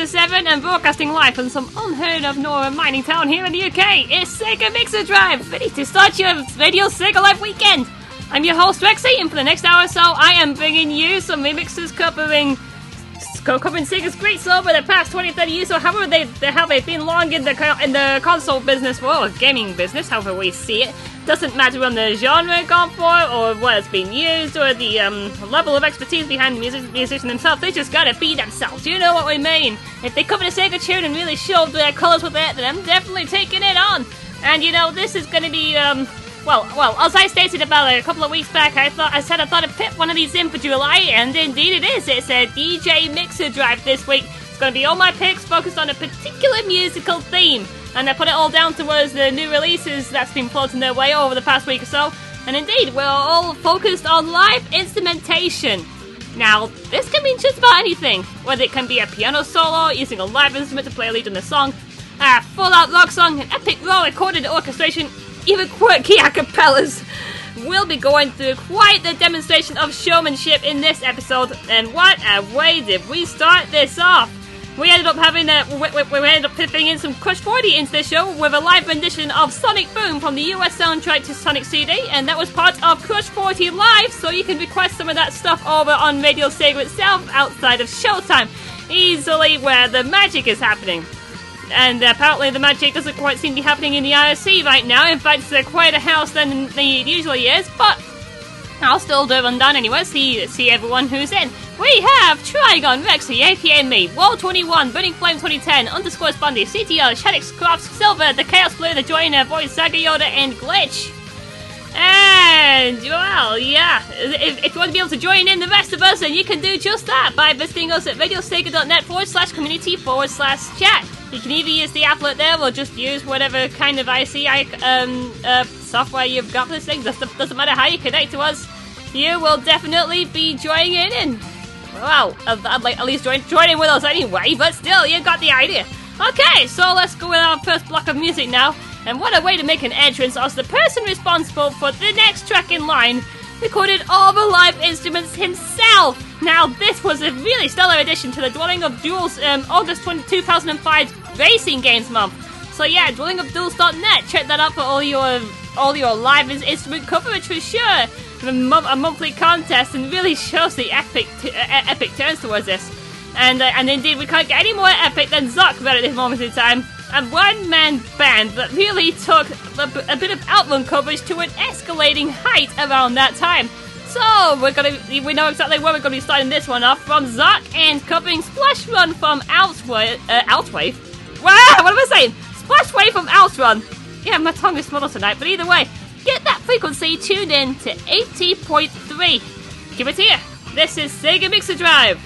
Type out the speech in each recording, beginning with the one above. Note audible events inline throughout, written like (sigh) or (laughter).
It's seven and broadcasting live from some unheard of Nora mining town here in the UK. It's Sega Mixer Drive, ready to start your Radio Sega Live weekend. I'm your host Rexy, and for the next hour or so, I am bringing you some remixes covering covering Sega's great soul over the past 20, 30 years, or however they, they've been long in the in the console business, well, gaming business, however we see it. Doesn't matter on the genre gone for, or what has been used, or the um, level of expertise behind the music, musician themselves. They just gotta be themselves. You know what we mean? If they cover the Sega tune and really show their colours with it, then I'm definitely taking it on. And you know, this is gonna be um, well, well, as I stated about a couple of weeks back, I thought I said I thought I'd pit one of these in for July, and indeed it is. It's a DJ Mixer Drive this week. It's going to be all my picks focused on a particular musical theme and I put it all down towards the new releases that's been floating their way over the past week or so. And indeed, we're all focused on live instrumentation. Now, this can mean just about anything, whether it can be a piano solo, using a live instrument to play a lead in a song, a full-out rock song, an epic raw recorded orchestration, even quirky (laughs) acapellas. We'll be going through quite the demonstration of showmanship in this episode, and what a way did we start this off! We ended up having a, we, we, we ended up fitting in some Crush 40 into the show with a live rendition of Sonic Boom from the US soundtrack to Sonic CD, and that was part of Crush 40 Live, so you can request some of that stuff over on Radio Sega itself outside of showtime, easily where the magic is happening. And apparently the magic doesn't quite seem to be happening in the IRC right now. In fact, it's quite a house than it usually is, but I'll still do it done anyway, see, see everyone who's in. We have Trigon, Rexy, APA me, Wall21, Burning Flame 2010, Underscores Bundy, CTL, Shadix Crafts, Silver, The Chaos Blue, The Joiner, Voice, Saga Yoda, and Glitch. And well, yeah, if, if, you want to be able to join in the rest of us, then you can do just that by visiting us at radiosega.net forward slash community forward slash chat. You can either use the applet there or just use whatever kind of IRC um, uh, software you've got for this thing. Doesn't, doesn't matter how you connect to us, you will definitely be joining in. and, Well, I'd like at least join, join in with us anyway, but still, you got the idea. Okay, so let's go with our first block of music now. And what a way to make an entrance as the person responsible for the next track in line recorded all the live instruments himself. Now, this was a really stellar addition to the Dwelling of Duels um, August 20, 2005 Racing Games month. So yeah, dwellingofduels.net. Check that out for all your all your live instrument coverage for sure. A, mo- a monthly contest and really shows the epic t- uh, epic turns towards this. And uh, and indeed, we can't get any more epic than Zuck right at this moment in time a one man band that really took a, a bit of Outrun coverage to an escalating height around that time. So we're gonna we know exactly where we're gonna be starting this one off from Zuck and covering Splash Run from Outwave. Uh, Outwave. Wow, what am I saying? Splash Wave from Outrun. Yeah, my tongue is smaller tonight, but either way, get that frequency tuned in to 80.3. Give it here. This is Sega Mixer Drive.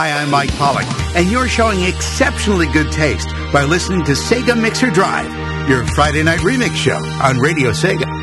Hi, I'm Mike Pollock, and you're showing exceptionally good taste by listening to Sega Mixer Drive, your Friday night remix show on Radio Sega.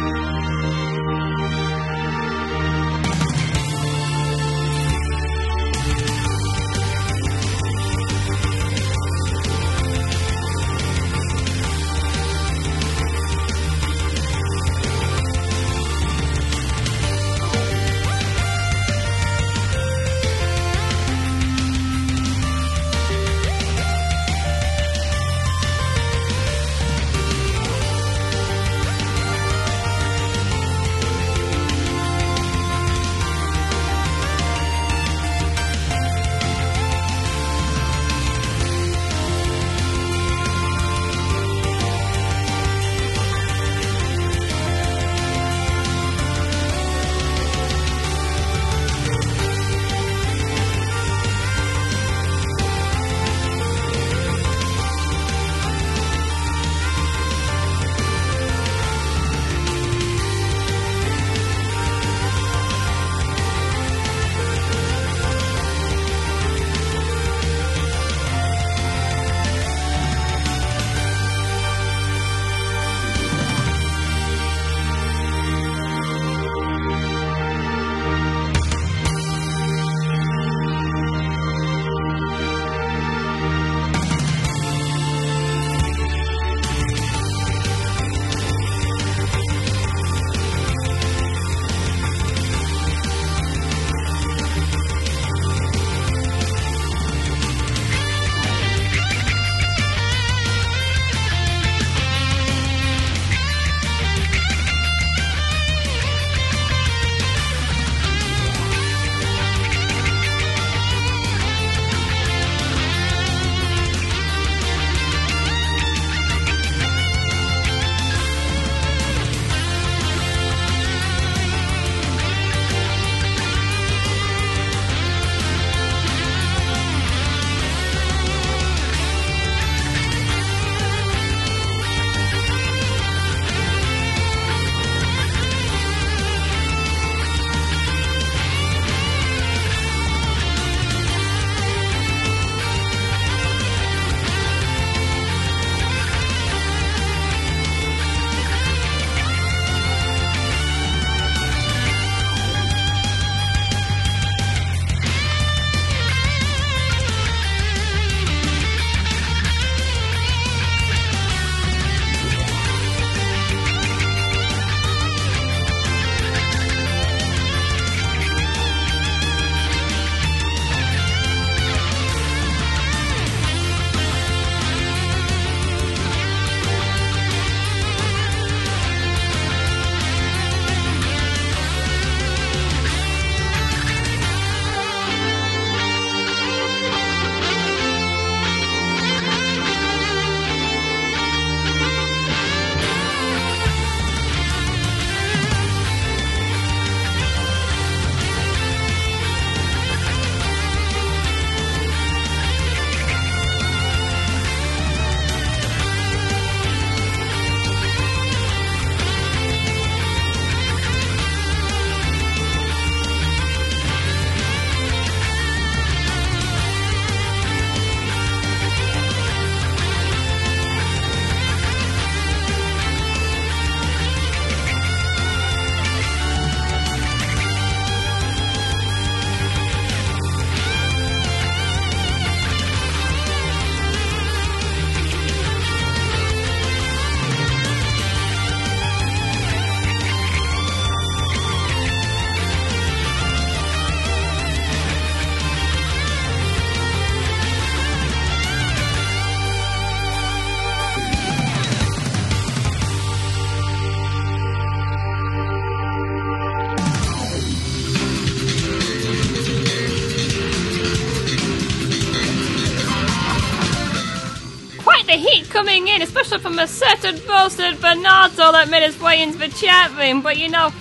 Coming in, especially from a certain boasted Bernardo that made his way into the chat room. But you know,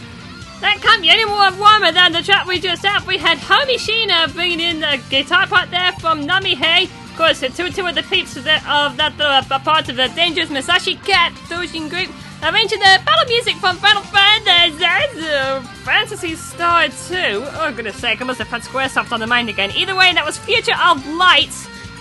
that can't be any more warmer than the chat we just had. We had Homie Sheena bringing in the guitar part there from Nami Hey. Of course, two two of the peeps of that, of that uh, part of the Dangerous Mezashi Cat Dojin group. Arranging the battle music from Final Fantasy, uh, Phantasy Star 2. Oh, goodness sake, I must have had Squaresoft on the mind again. Either way, that was Future of Light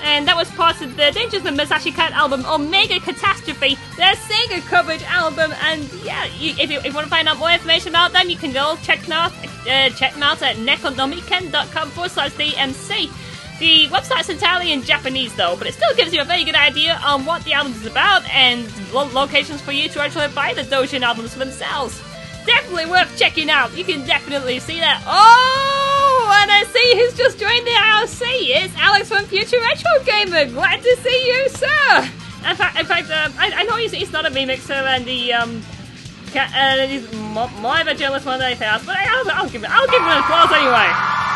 and that was part of the Dangerous Mezashi Cat album, Omega Catastrophe, their Sega coverage album. And yeah, you, if, you, if, you, want to find out more information about them, you can go check them out, uh, check them out at nekonomiken.com forward slash DMC. The website's entirely in Japanese though, but it still gives you a very good idea on what the album is about and lo- locations for you to actually buy the Dojin albums for themselves. Definitely worth checking out. You can definitely see that. Oh! And I see who's just joined the IRC. It's Alex from Future Retro Gamer. Glad to see you, sir. In fact, in fact um, I, I, know he's, he's not a remixer and the um, uh, he's more, more of a journalist than anything else. But I'll, I'll give I'll give him an applause anyway.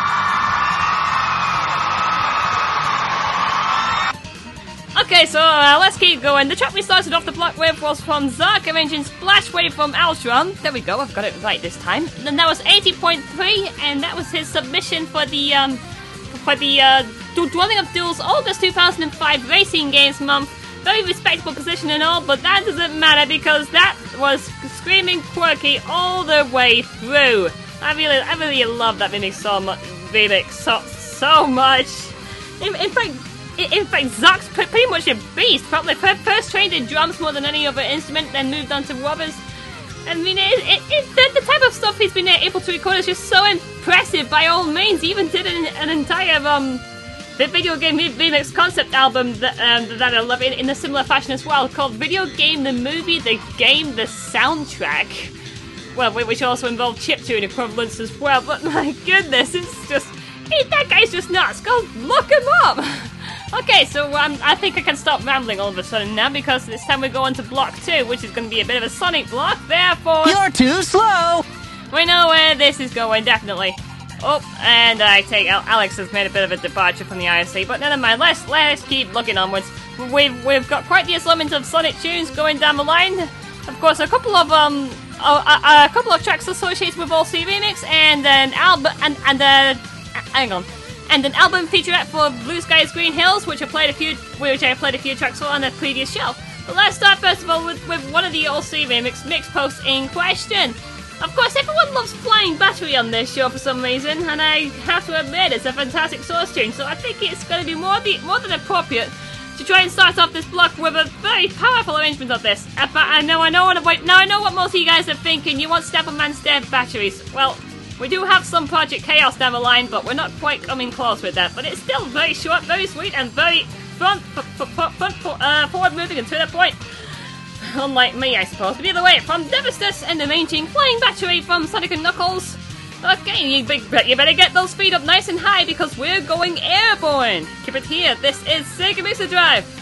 Okay, so uh, let's keep going. The track we started off the block with was from Zark arranging Splash Wave from Outrun. There we go, I've got it right this time. Then that was 80.3, and that was his submission for the um, for the uh, Dwelling of Duels August 2005 Racing Games month. Very respectable position and all, but that doesn't matter because that was screaming quirky all the way through. I really, I really love that remix so much. Remix so so much. In, in fact, in fact, Zach's pretty much a beast. Probably first trained in drums more than any other instrument, then moved on to rubbers. I mean, it, it, it, the, type of stuff he's been able to record is just so impressive by all means. He even did an, an entire um, video game remix concept album that, um, that I love in, in a similar fashion as well, called Video Game the Movie, the Game, the Soundtrack. Well, which also involved chiptune equivalents as well. But (laughs) my goodness, it's just. that guy's just nuts. Go look him up! (laughs) Okay, so um, I think I can stop rambling all of a sudden now because this time we go on to block two, which is going to be a bit of a Sonic block. Therefore, you're too slow. We know where this is going, definitely. Oh, and I take Alex has made a bit of a departure from the IRC, but never mind. Let's let's keep looking onwards. We've we've got quite the assortment of Sonic tunes going down the line. Of course, a couple of um a, a, a couple of tracks associated with OC ReMix and an album and and uh, hang on and an album featurette for Blue Skies Green Hills, which I played a few, which I played a few tracks for on the previous show. But let's start first of all with, with one of the OC ReMix mix posts in question. Of course, everyone loves Flying Battery on this show for some reason, and I have to admit it's a fantastic source tune. So I think it's going to be more the, more than appropriate to try and start off this block with a very powerful arrangement of this. Uh, but I know, I know, what, now I know what most of you guys are thinking. You want Step Man Step batteries. Well, we do have some Project Chaos down the line, but we're not quite coming close with that. But it's still very short, very sweet, and very front, front, front uh, forward moving and to the point. (sighs) Unlike me, I suppose. But either way, from Devastus and the main team, Flying Battery from Sonic and Knuckles. Okay, you, you better get those speed up nice and high because we're going airborne. Keep it here. This is Sega Mixer Drive.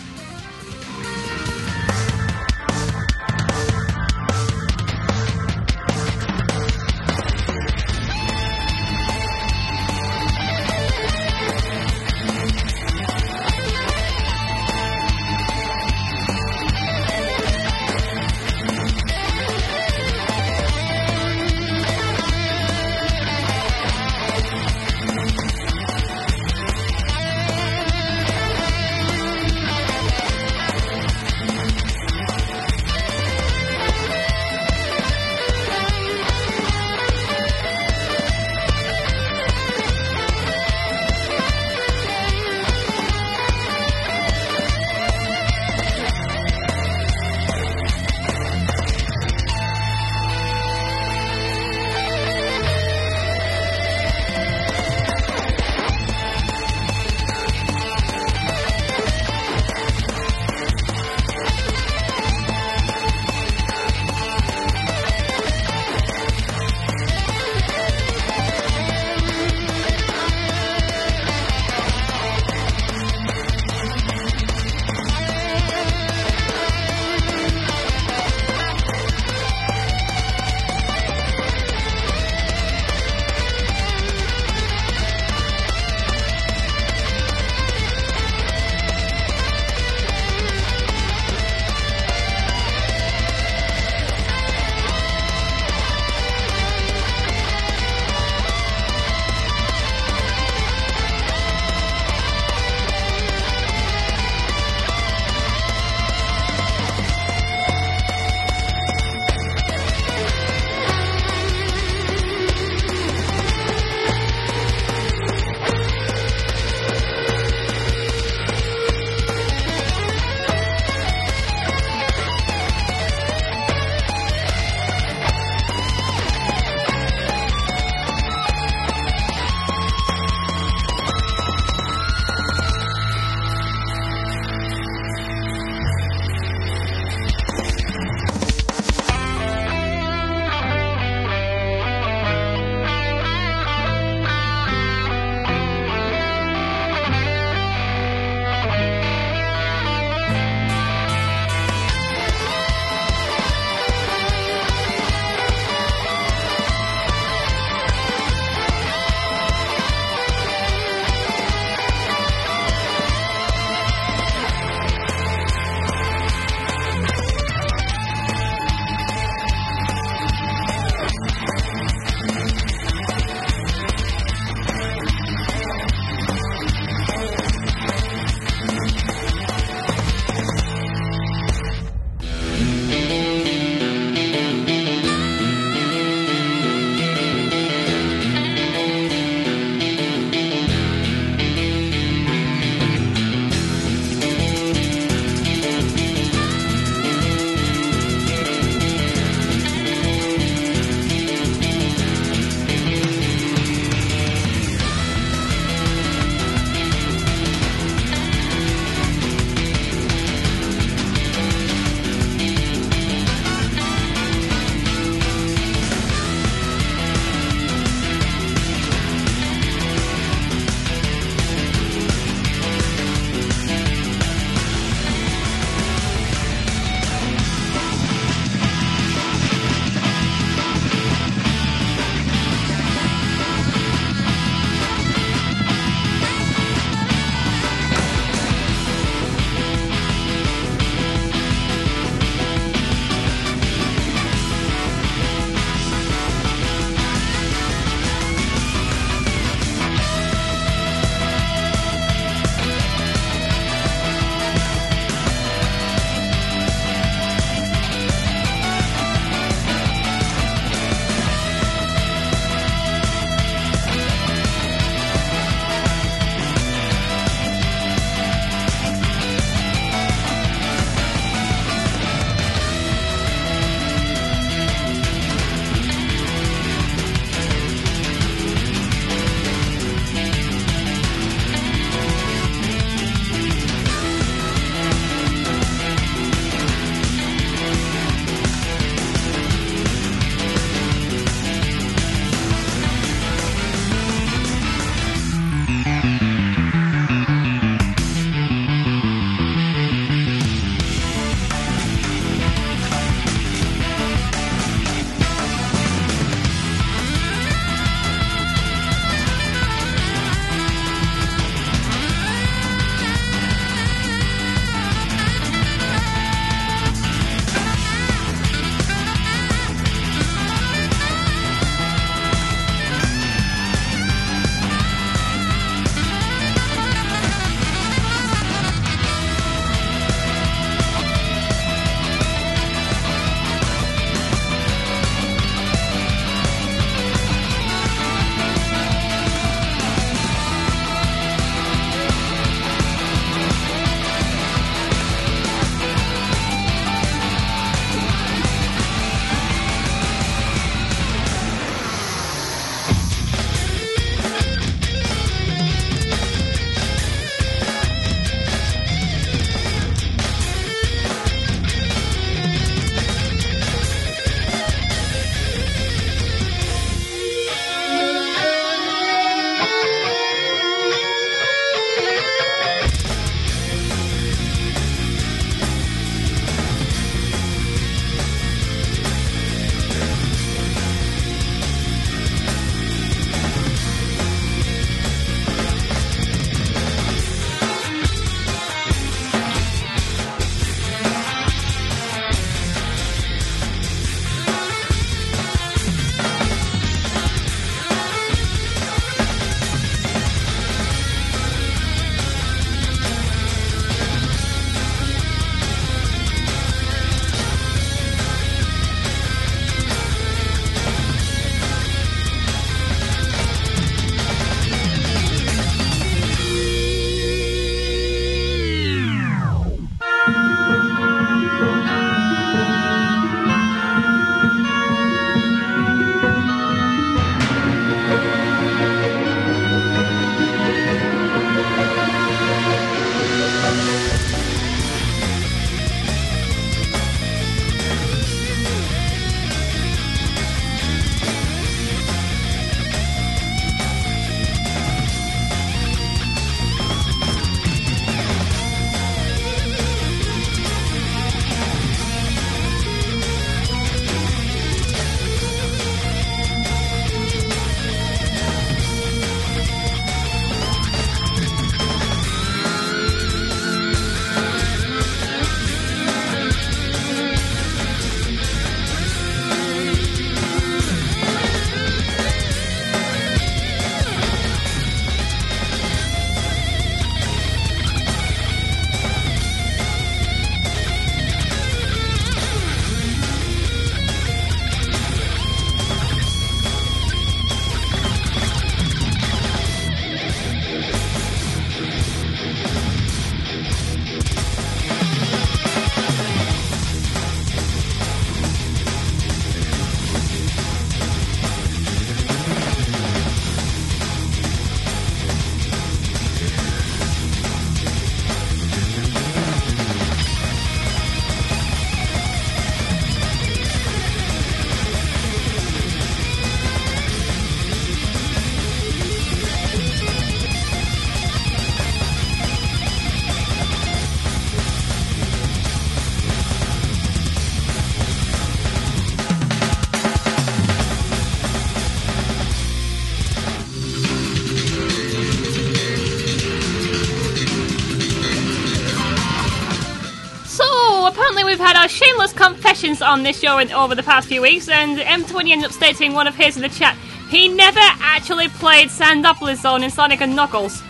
Shameless confessions on this show in, over the past few weeks, and M20 ended up stating one of his in the chat. He never actually played Sandopolis Zone in Sonic and Knuckles,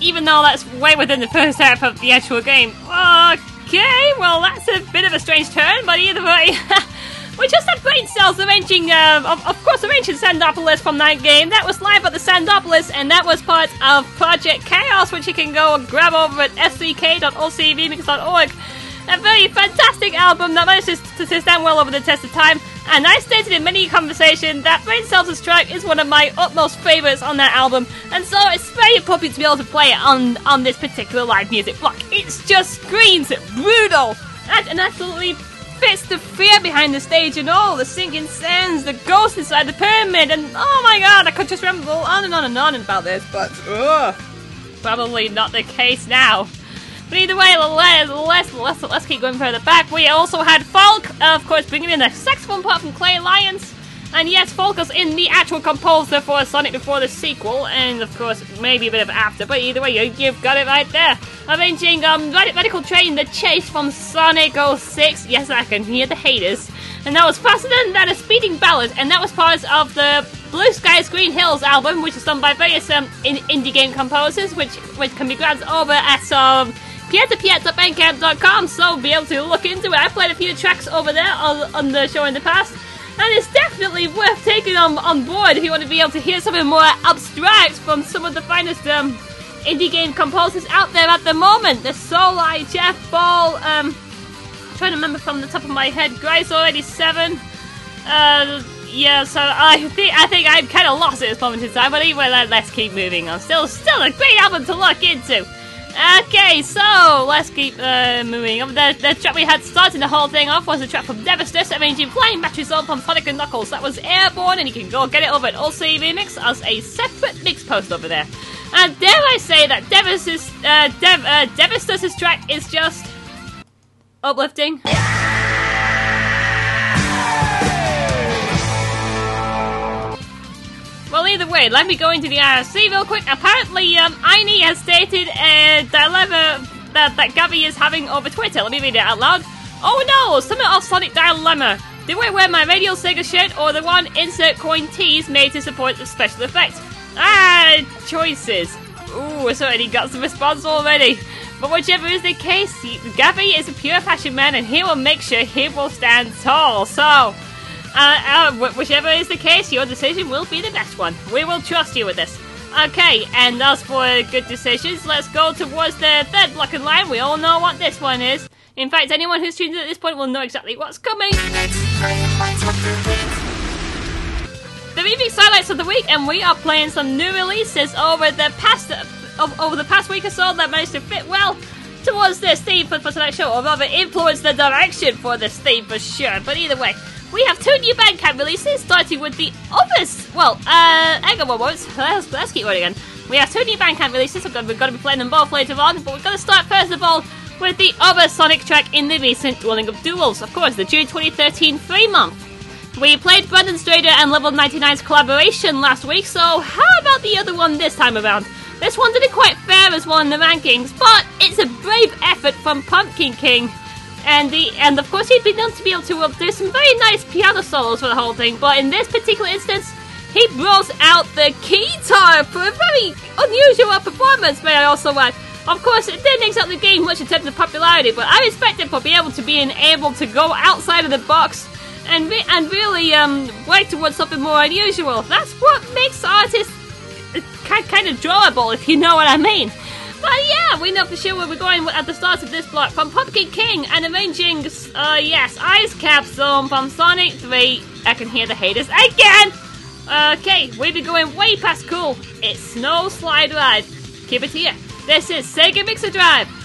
even though that's way within the first half of the actual game. Okay, well that's a bit of a strange turn, but either way. (laughs) We just had brain cells arranging, uh, of, of, course, arranging Sandopolis from that game. That was live at the Sandopolis, and that was part of Project Chaos, which you can go and grab over at sck.ocremix.org. A very fantastic album that manages to stand well over the test of time. And I stated in many conversations that Brain Cells Strike is one of my utmost favourites on that album, and so it's very appropriate to be able to play it on, on this particular live music block. It's just screams brutal and, and absolutely fits the fear behind the stage and all the sinking sands, the ghost inside the pyramid, and oh my god, I could just ramble on and on and on about this, but ugh, probably not the case now. But either way, let's, let's, let's, let's keep going further back. We also had Falk, of course, bringing in the saxophone part from Clay Lyons. And yes, Falco's in the actual composer for Sonic Before the sequel, and of course, maybe a bit of after, but either way, you, have got it right there. Arranging um, Radical Train, the chase from Sonic 06. Yes, I can hear the haters. And that was faster than, than a speeding ballad, and that was part of the Blue Skies Green Hills album, which is done by various um, in- indie game composers, which which can be grabbed over at um, pietapieta.bandcamp.com, so be able to look into it. I played a few tracks over there on, on the show in the past and it's definitely worth taking on, on board if you want to be able to hear something more abstract from some of the finest um, indie game composers out there at the moment. The Soul Eye, Jeff Ball, um, trying to remember from the top of my head, Griso87. Uh, yeah, so I think I think I'm kind of lost at this moment in time, but anyway, let's keep moving on. Still, still a great album to look into. Okay, so let's keep uh, moving on. The, the track we had starting the whole thing off was a track from Devastus arranging Flying Battery Zone from Sonic and Knuckles. That was Airborne, and you can go get it over at OC ReMix as a separate mix post over there. And dare I say that Devastus, uh, Dev, uh, Devastus' track is just uplifting. Well, either way, let me go into the IRC real quick. Apparently, um, Aini has stated a dilemma that, that Gabby is having over Twitter. Let me read it out loud. Oh no, summit of Sonic Dilemma. Do I wear my Radio Sega shirt or the one insert coin tees made to support the special effects? Ah, choices. Ooh, I already got some response already. But whichever is the case, Gabby is a pure fashion man and he will make sure he will stand tall. So, uh, uh, whichever is the case, your decision will be the best one. We will trust you with this. Okay, and as for good decisions, let's go towards the third block in line. We all know what this one is. In fact, anyone who's tuned in at this point will know exactly what's coming. The remix highlights of the week, and we are playing some new releases over the past over the past week or so that managed to fit well towards this theme for, for tonight's show, or rather influence the direction for this theme for sure. But either way, we have two new Bandcamp releases, starting with the others. Well, uh, hang on one moment. Let's, let's keep going again. We have two new Bandcamp releases. We're going to be playing them both later on, but we're going to start first of all with the other Sonic track in the recent Dwelling of Duels. Of course, the June 2013 free month. We played Brandon Strader and Level 99's collaboration last week, so how about the other one this time around? This one didn't quite fare as well in the rankings, but it's a brave effort from Pumpkin King and the and of course he'd been known to be able to uh, do some very nice piano solos for the whole thing, but in this particular instance, he brought out the guitar for a very unusual performance. May I also add? Of course, it didn't exactly gain much in terms of popularity, but I respect him for being able to being able to go outside of the box and re- and really um, work towards something more unusual. That's what makes artists uh, kind of drawable, if you know what I mean. But yeah, we know for sure where we're going at the start of this block. From Pumpkin King and arranging, uh, yes, Ice Cap Zone from Sonic 3. I can hear the haters again! Okay, we be going way past cool. It's Snow Slide Ride. Keep it here. This is Sega Mixer Drive.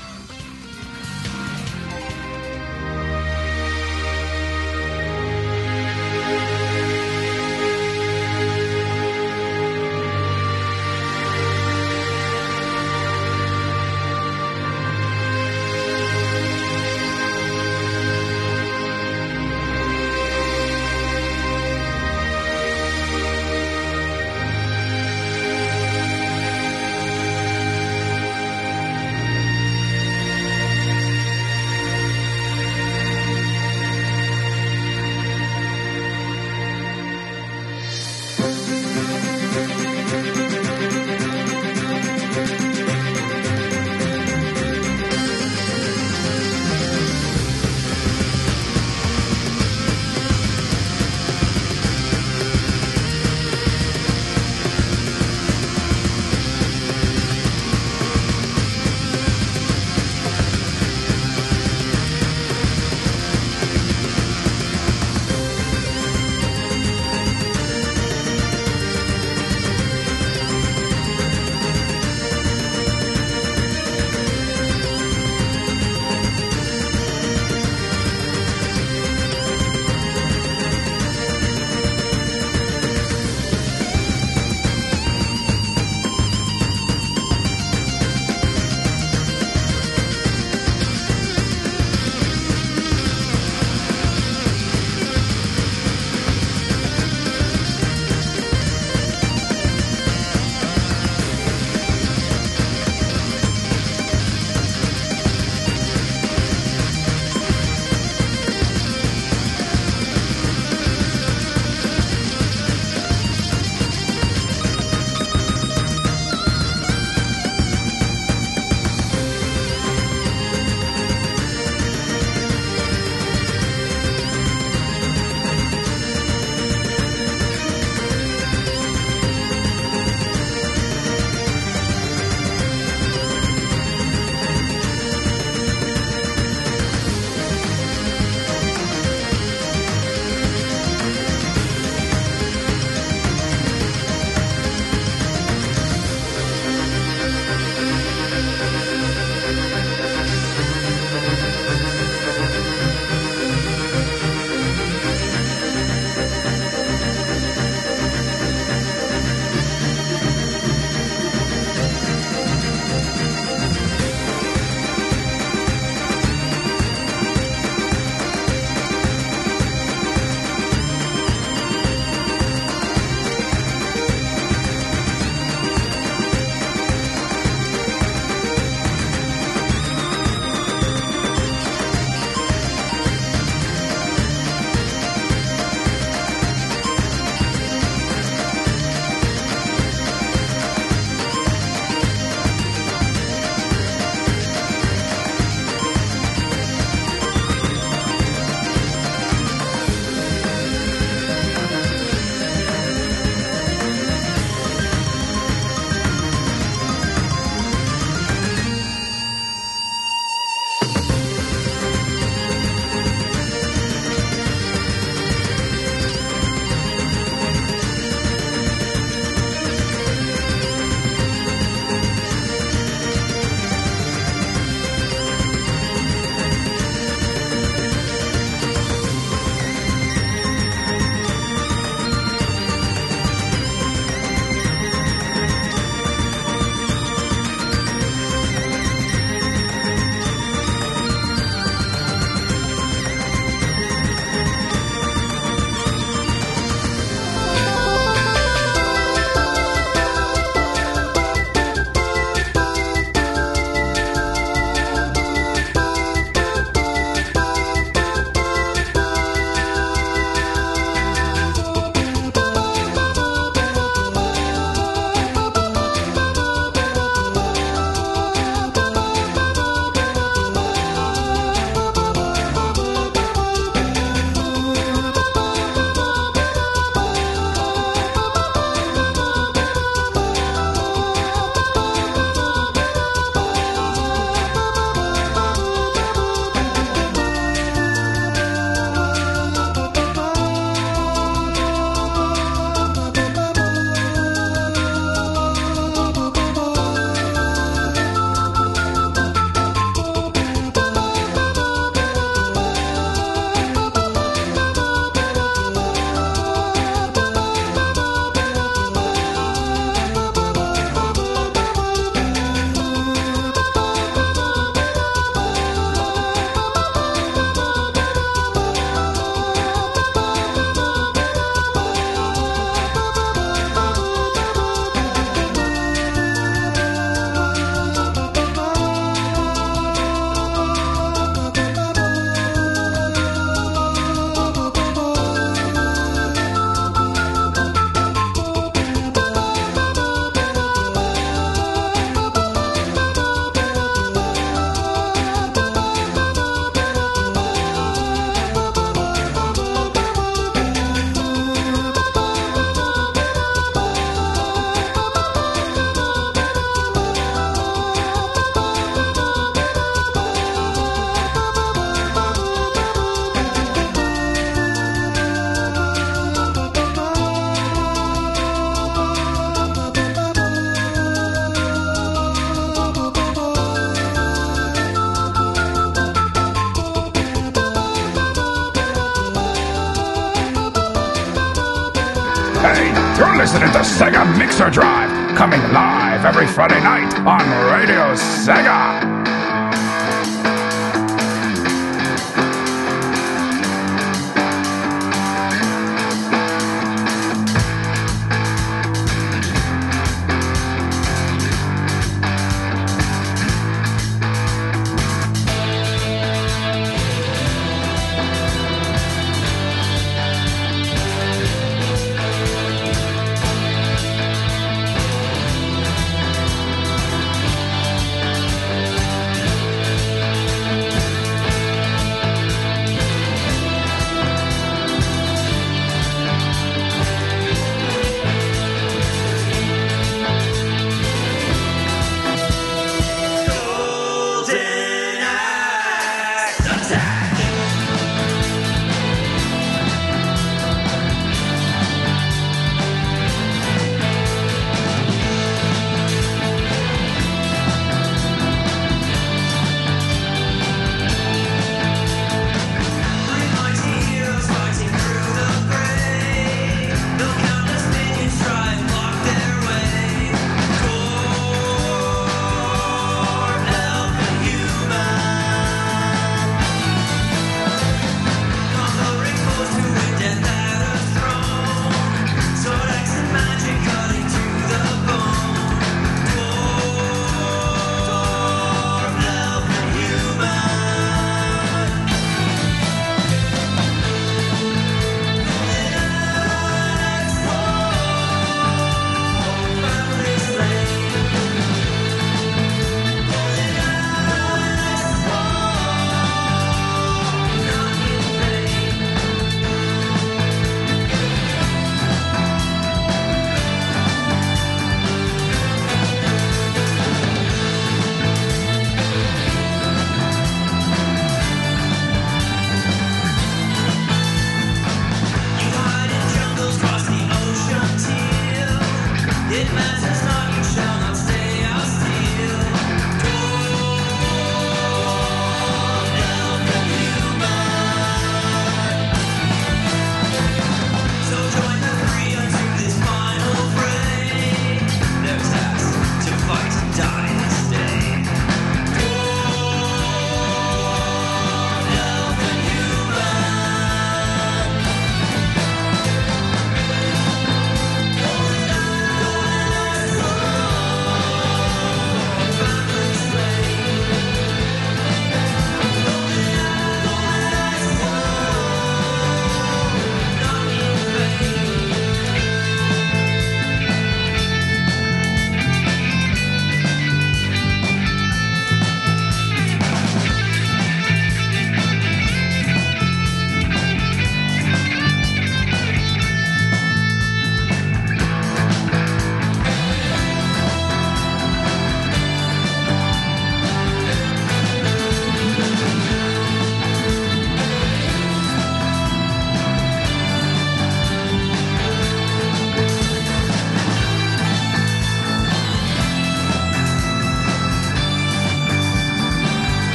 Sega Mixer Drive, coming live every Friday night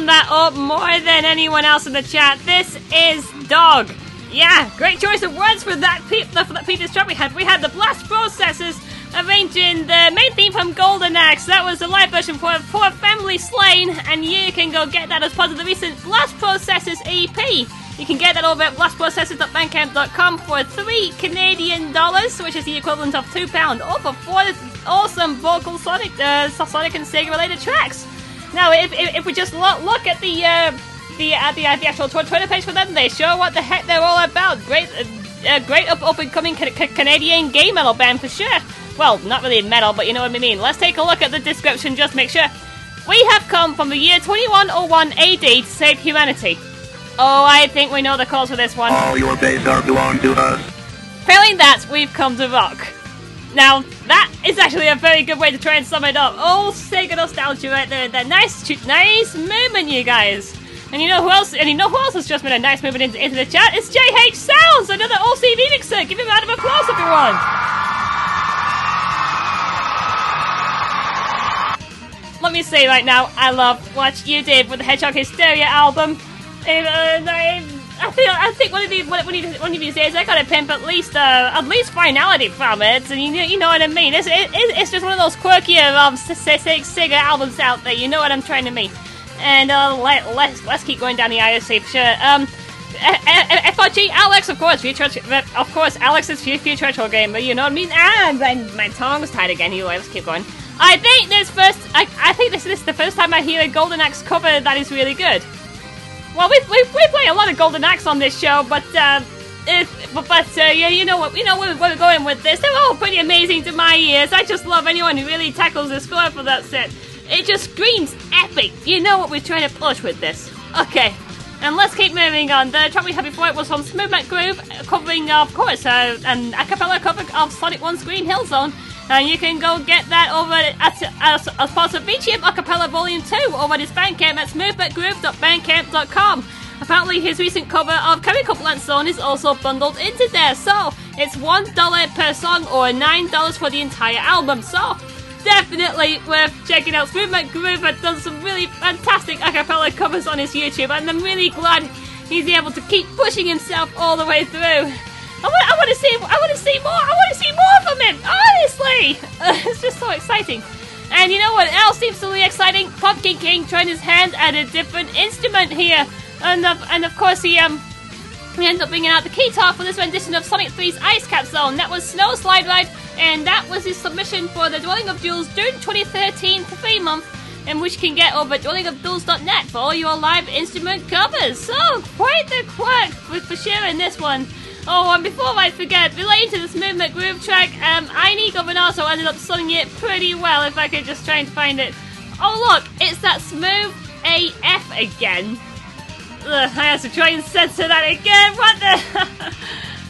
couldn't that up more than anyone else in the chat. This is Dog. Yeah, great choice of words for that, pe- for that previous track we had. We had the Blast Processors arranging the main theme from Golden Axe. That was the live version for Poor Family Slain, and you can go get that as part of the recent Blast Processors EP. You can get that over at blastprocessors.bandcamp.com for three Canadian dollars, which is the equivalent of two pound, or for four awesome vocal Sonic, uh, Sonic and Sega related tracks. Now, if, if, if we just look, look at the uh, the uh, the, uh, the actual Twitter page for them, they show what the heck they're all about. Great, uh, great up up and coming ca- ca- Canadian gay metal band for sure. Well, not really metal, but you know what I mean. Let's take a look at the description, just make sure. We have come from the year 2101 AD to save humanity. Oh, I think we know the cause for this one. All your days are belong to us. Failing that, we've come to rock. Now, that is actually a very good way to try and sum it up. Oh, Sega nostalgia right there. That nice, nice movement, you guys. And you know who else? And you know who else has just made a nice movement into, into the chat? It's JH Sounds, another OC remixer. Give him a round of applause, everyone. Let me say right now, I love what you did with the Hedgehog Hysteria album. And, uh, I, feel, I think one of one of these, one of these days, I gotta pimp at least, uh, at least finality from it. And you, know- you know what I mean? It's, it, it's just one of those quirkier um, Sega albums out there. You know what I'm trying to mean? And uh, let, let's let's keep going down the IRC for sure. Um, F- F- FRG Alex, of course, future, of course, Alex's future retro game. But you know what I mean? And my, my tongue's tied again. Anyway, let's keep going. I think this first, I, I think this is the first time I hear a Golden Axe cover that is really good. Well, we, we, we play a lot of Golden Axe on this show, but uh, if, but, but uh, yeah, you know what? You know where, we're going with this. They're all pretty amazing to my ears. I just love anyone who really tackles the score for that set. It just screams epic. You know what we're trying to push with this. Okay. And let's keep moving on. The track we had before it was from Smooth McGroove, covering, of course, uh, an a cappella cover of Sonic 1's Green Hill Zone. And you can go get that over at, as, part of VGM Acapella Volume 2 over at his Bandcamp at smoothmcgroove.bandcamp.com. Apparently, his recent cover of Chemical Plant Zone is also bundled into there, so it's $1 per song or $9 for the entire album. So, definitely worth checking out. Smooth McGroove has done some really fantastic acapella covers on his YouTube, and I'm really glad he's able to keep pushing himself all the way through. I want, I want to see, I want to see more. I want to see more from him. Honestly, (laughs) it's just so exciting. And you know what else seems really exciting? Pumpkin King trying his hand at a different instrument here, and of, and of course he um we ended up bringing out the guitar for this rendition of Sonic 3's Ice Cap Zone. That was Snow Slide Ride, and that was his submission for the Dwelling of Duels June 2013 free month, and which can get over at dwellingofduels.net for all your live instrument covers. So, quite the quirk for sharing this one. Oh, and before I forget, relating to this Smooth McGroove track, um, Aini Governado ended up singing it pretty well if I could just try and find it. Oh, look, it's that smooth AF again. Ugh, I have to try and censor that again. What the?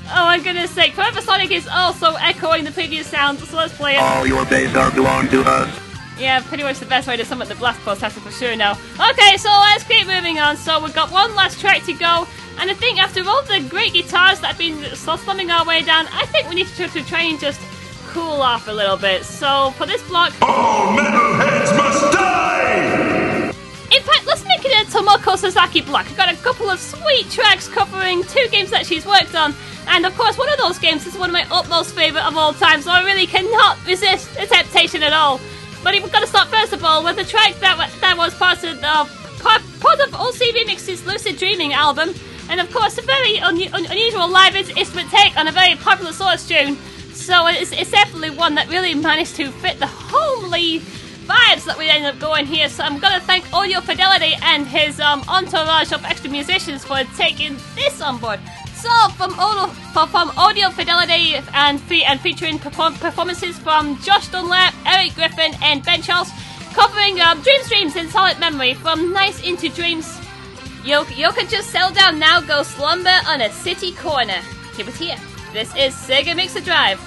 (laughs) oh my goodness sake! Forever Sonic is also echoing the previous sound, so let's play it. All your days are belong to us. Yeah, pretty much the best way to sum up the blast processor for sure now. Okay, so let's keep moving on. So we've got one last track to go, and I think after all the great guitars that have been slumming our way down, I think we need to, to try and just cool off a little bit. So for this block, All metalheads must die! In fact, let's make it a Tomoko Sasaki block. I've got a couple of sweet tracks covering two games that she's worked on, and of course, one of those games is one of my utmost favourite of all time, so I really cannot resist the temptation at all. But we've got to start first of all with a track that that was part of the part, of OC ReMix's Lucid Dreaming album, and of course, a very un- un- unusual live instrument take on a very popular source tune. So it's, it's definitely one that really managed to fit the homely vibes that we ended up going here. So I'm gonna thank Audio Fidelity and his um, entourage of extra musicians for taking this on board. So from audio, from Audio Fidelity and fe- and featuring perform- performances from Josh Dunlap, Eric Griffin, and Ben Charles, covering um, Dreams Dreams in Solid Memory from Nights into Dreams. Yo, yo can just settle down now, go slumber on a city corner. Keep it here. This is Sega Mixer Drive.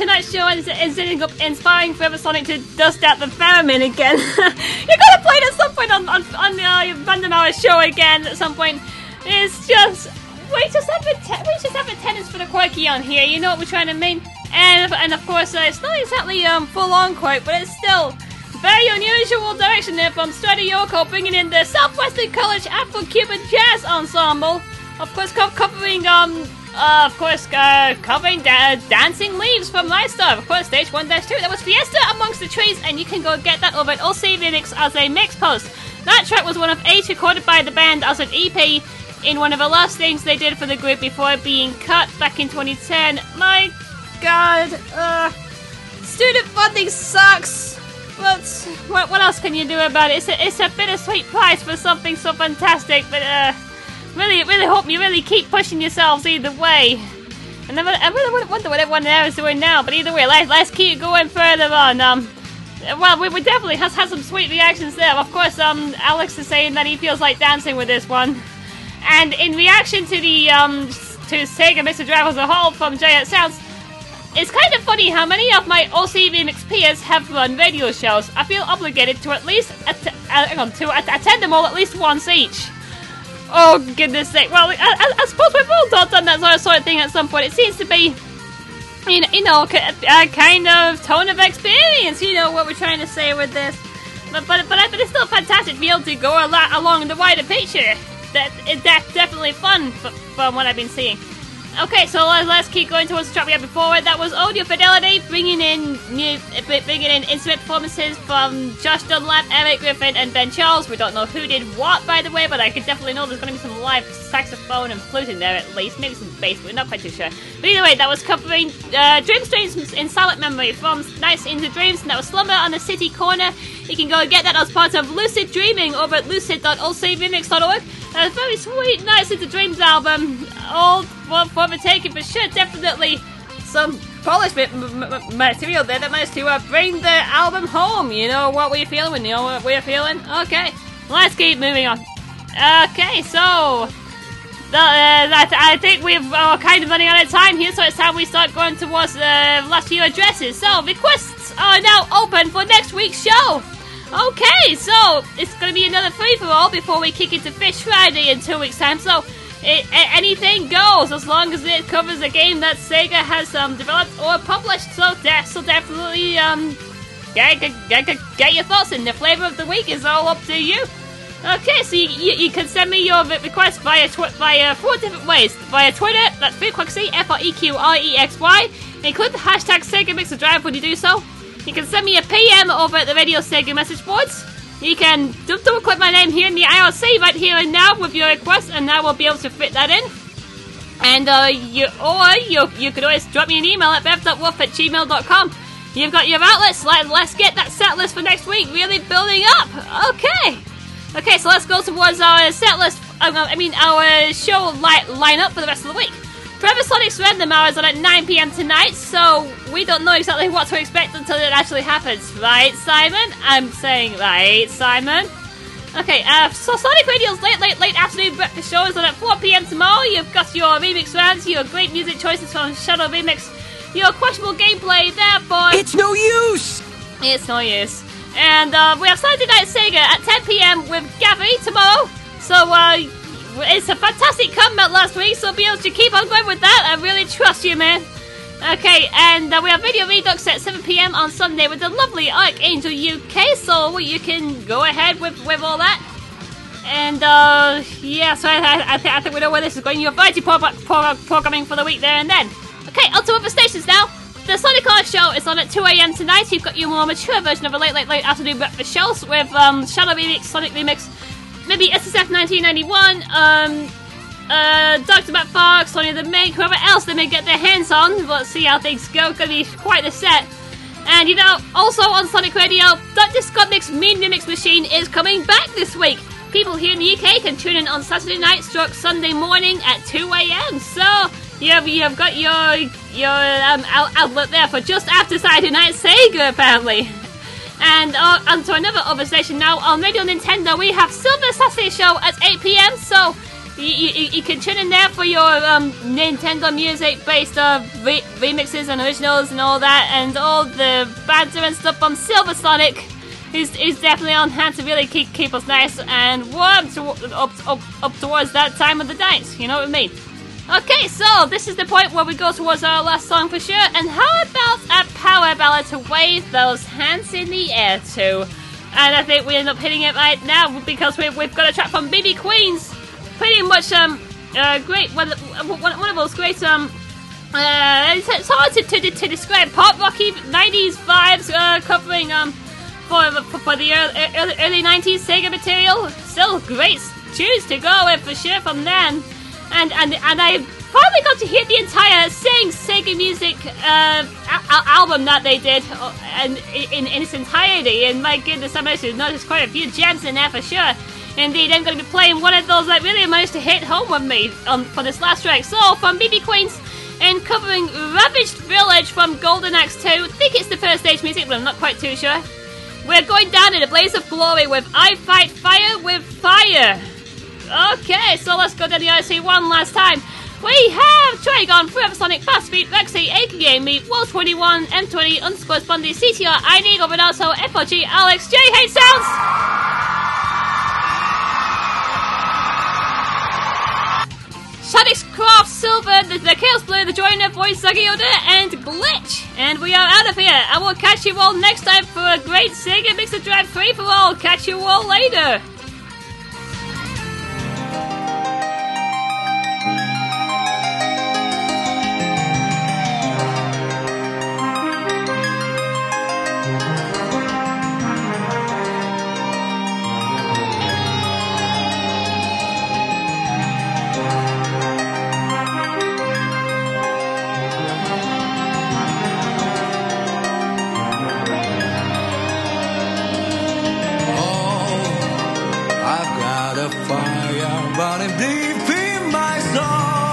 Tonight's show is, is ending up inspiring Forever Sonic to dust out the theremin again. (laughs) you gotta play it at some point on on, on the uh, Random Hour show again at some point. It's just we just have a te- we just have a tennis for the quirky on here. You know what we're trying to mean? And and of course, uh, it's not exactly um full on quirk, but it's still very unusual direction there from Study Yoko, bringing in the Southwestern College Afro-Cuban Jazz Ensemble. Of course, co- covering um. Uh, of course, uh, covering da- Dancing Leaves from Ristar. Of course, stage 1 2. That was Fiesta Amongst the Trees, and you can go get that over at OC ReMix as a mix post. That track was one of eight recorded by the band as an EP in one of the last things they did for the group before being cut back in 2010. My god, uh, student funding sucks. But what, what else can you do about it? It's a, it's a bittersweet price for something so fantastic, but uh, really, really hope you really keep pushing yourselves either way. And I really, I really wonder what everyone there is doing now, but either way, let's, let's keep going further on. Um, well, we, we definitely has had some sweet reactions there. Of course, um, Alex is saying that he feels like dancing with this one. And in reaction to the um, to Sega Mixer Drive as a whole from Giant Sounds, it's kind of funny how many of my OC ReMix peers have run radio shows. I feel obligated to at least att- uh, on, to att- attend them all at least once each. Oh goodness sake! Well, I, I, I suppose we've all done that sort of, thing at some point. It seems to be, you know, a kind of tone of experience. You know what we're trying to say with this. But but but, but it's still fantastic to be able to go a lot along the wider picture. That That is definitely fun from what I've been seeing. Okay, so let's, keep going towards the track we had before. That was Audio Fidelity, bringing in new, bringing in instrument performances from Josh Dunlap, Eric Griffin, and Ben Charles. We don't know who did what, by the way, but I could definitely know there's going to be some live saxophone and flute in there at least, maybe some bass. We're not quite too sure. But either way, that was covering uh, Dream Streams in Silent Memory from Nights into Dreams, and that was Slumber on the City Corner. You can go and get that as part of Lucid Dreaming over at lucid.ocremix.org. A very sweet Nights into Dreams album, all for, for the taking, but sure, definitely some m- material there that managed to uh, bring the album home. You know what we're feeling? You know what we're feeling? Okay, let's keep moving on. Okay, so the, uh, that, I think we've uh, kind of running out of time here, so it's time we start going towards the last few addresses. So requests are now open for next week's show. Okay, so it's going to be another free for all before we kick into Fish Friday in two weeks' time. So it, anything goes as long as it covers a game that Sega has um, developed or published. So, de- so definitely um, get, get, get, get your thoughts in. The flavor of the week is all up to you. Okay, so you, you, you can send me your request via tw- via four different ways. Via Twitter, that's Frequency, F R E Q R E X Y. Include the hashtag Sega Mixer Drive when you do so. You can send me a PM over at the Radio Sega message boards. You can double click my name here in the IRC right here and now with your request, and I will be able to fit that in. And uh, you, or you, you could always drop me an email at bev.wolf at gmail.com. You've got your outlets. Let, let's get that set list for next week really building up. Okay. Okay, so let's go towards our set list. uh, I mean, our show li- line up for the rest of the week. Forever Sonic's Random Hours on at 9 pm tonight, so we don't know exactly what to expect until it actually happens, right, Simon? I'm saying right, Simon. Okay, uh, so Sonic Radio's late, late, late afternoon breakfast show is on at 4 pm tomorrow. You've got your remix rounds, your great music choices from Shadow Remix, your questionable gameplay, therefore. It's no use! It's no use. And uh, we have Saturday Night Sega at 10 pm with Gabby tomorrow. So uh, it's a fantastic comeback last week, so be able to keep on going with that. I really trust you, man. Okay, and uh, we have Video Redux at 7 pm on Sunday with the lovely Archangel UK, so you can go ahead with, with all that. And uh, yeah, so I, I, th- I think we know where this is going. Your variety pro- pro- programming for the week there and then. Okay, on to other stations now. The Sonic Art Show is on at 2 a.m. tonight. You've got your more mature version of a late, late, late afternoon breakfast shows with um, Shadow Remix, Sonic Remix, maybe SSF 1991, um, uh, Dr. Matt Fox, Sonia the Mink, whoever else they may get their hands on. Let's see how things go. Gonna be quite a set. And you know, also on Sonic Radio, Dr. Scott Mix Mean Remix Machine is coming back this week. People here in the UK can tune in on Saturday night, stroke Sunday morning at 2 a.m. So you have you have got your your um, outlet there for just after Saturday night Sega apparently. And uh, onto another other station now on Radio Nintendo, we have Silver Saturday Show at 8 p.m. So You, you, you can tune in there for your um, Nintendo music based uh, re- remixes and originals and all that, and all the banter and stuff from Silver Sonic is, is definitely on hand to really keep keep us nice and warm to, up, up, up towards that time of the night. You know what I mean? Okay, so this is the point where we go towards our last song for sure. And how about a power ballad to wave those hands in the air to? And I think we end up hitting it right now because we, we've got a track from BB Queens. Pretty much um uh, great one, one, of those great um uh, it's, it's hard to, to, to describe pop rocky 90s vibes uh, covering um for, for, for the early, early, early 90s Sega material. Still great tunes to go with for sure from then and and and I finally got to hear the entire Sing Sega Music uh, al- album that they did, uh, and in, in its entirety. And my goodness, I managed to notice quite a few gems in there for sure. Indeed, I'm going to be playing one of those that really managed to hit home with me um, for this last track. So, from BB Queens and covering Ravaged Village from Golden Axe 2. I think it's the first stage music, but I'm not quite too sure. We're going down in a blaze of glory with I Fight Fire with Fire. Okay, so let's go down the IRC one last time. We have Trigon, Forever Sonic, Fast Speed, Rexy, aka me, Wall 21, M20, underscore Spundy, CTR, and also FOG, Alex, J, Hate Sounds! Shadix Craft Silver, the, the Chaos Blue, the Joiner, Voice Sagioda, and Glitch. And we are out of here. I will catch you all next time for a great Sega Mixer Drive free for all. Catch you all later. Got a fire burning deep in my soul.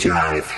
Drive.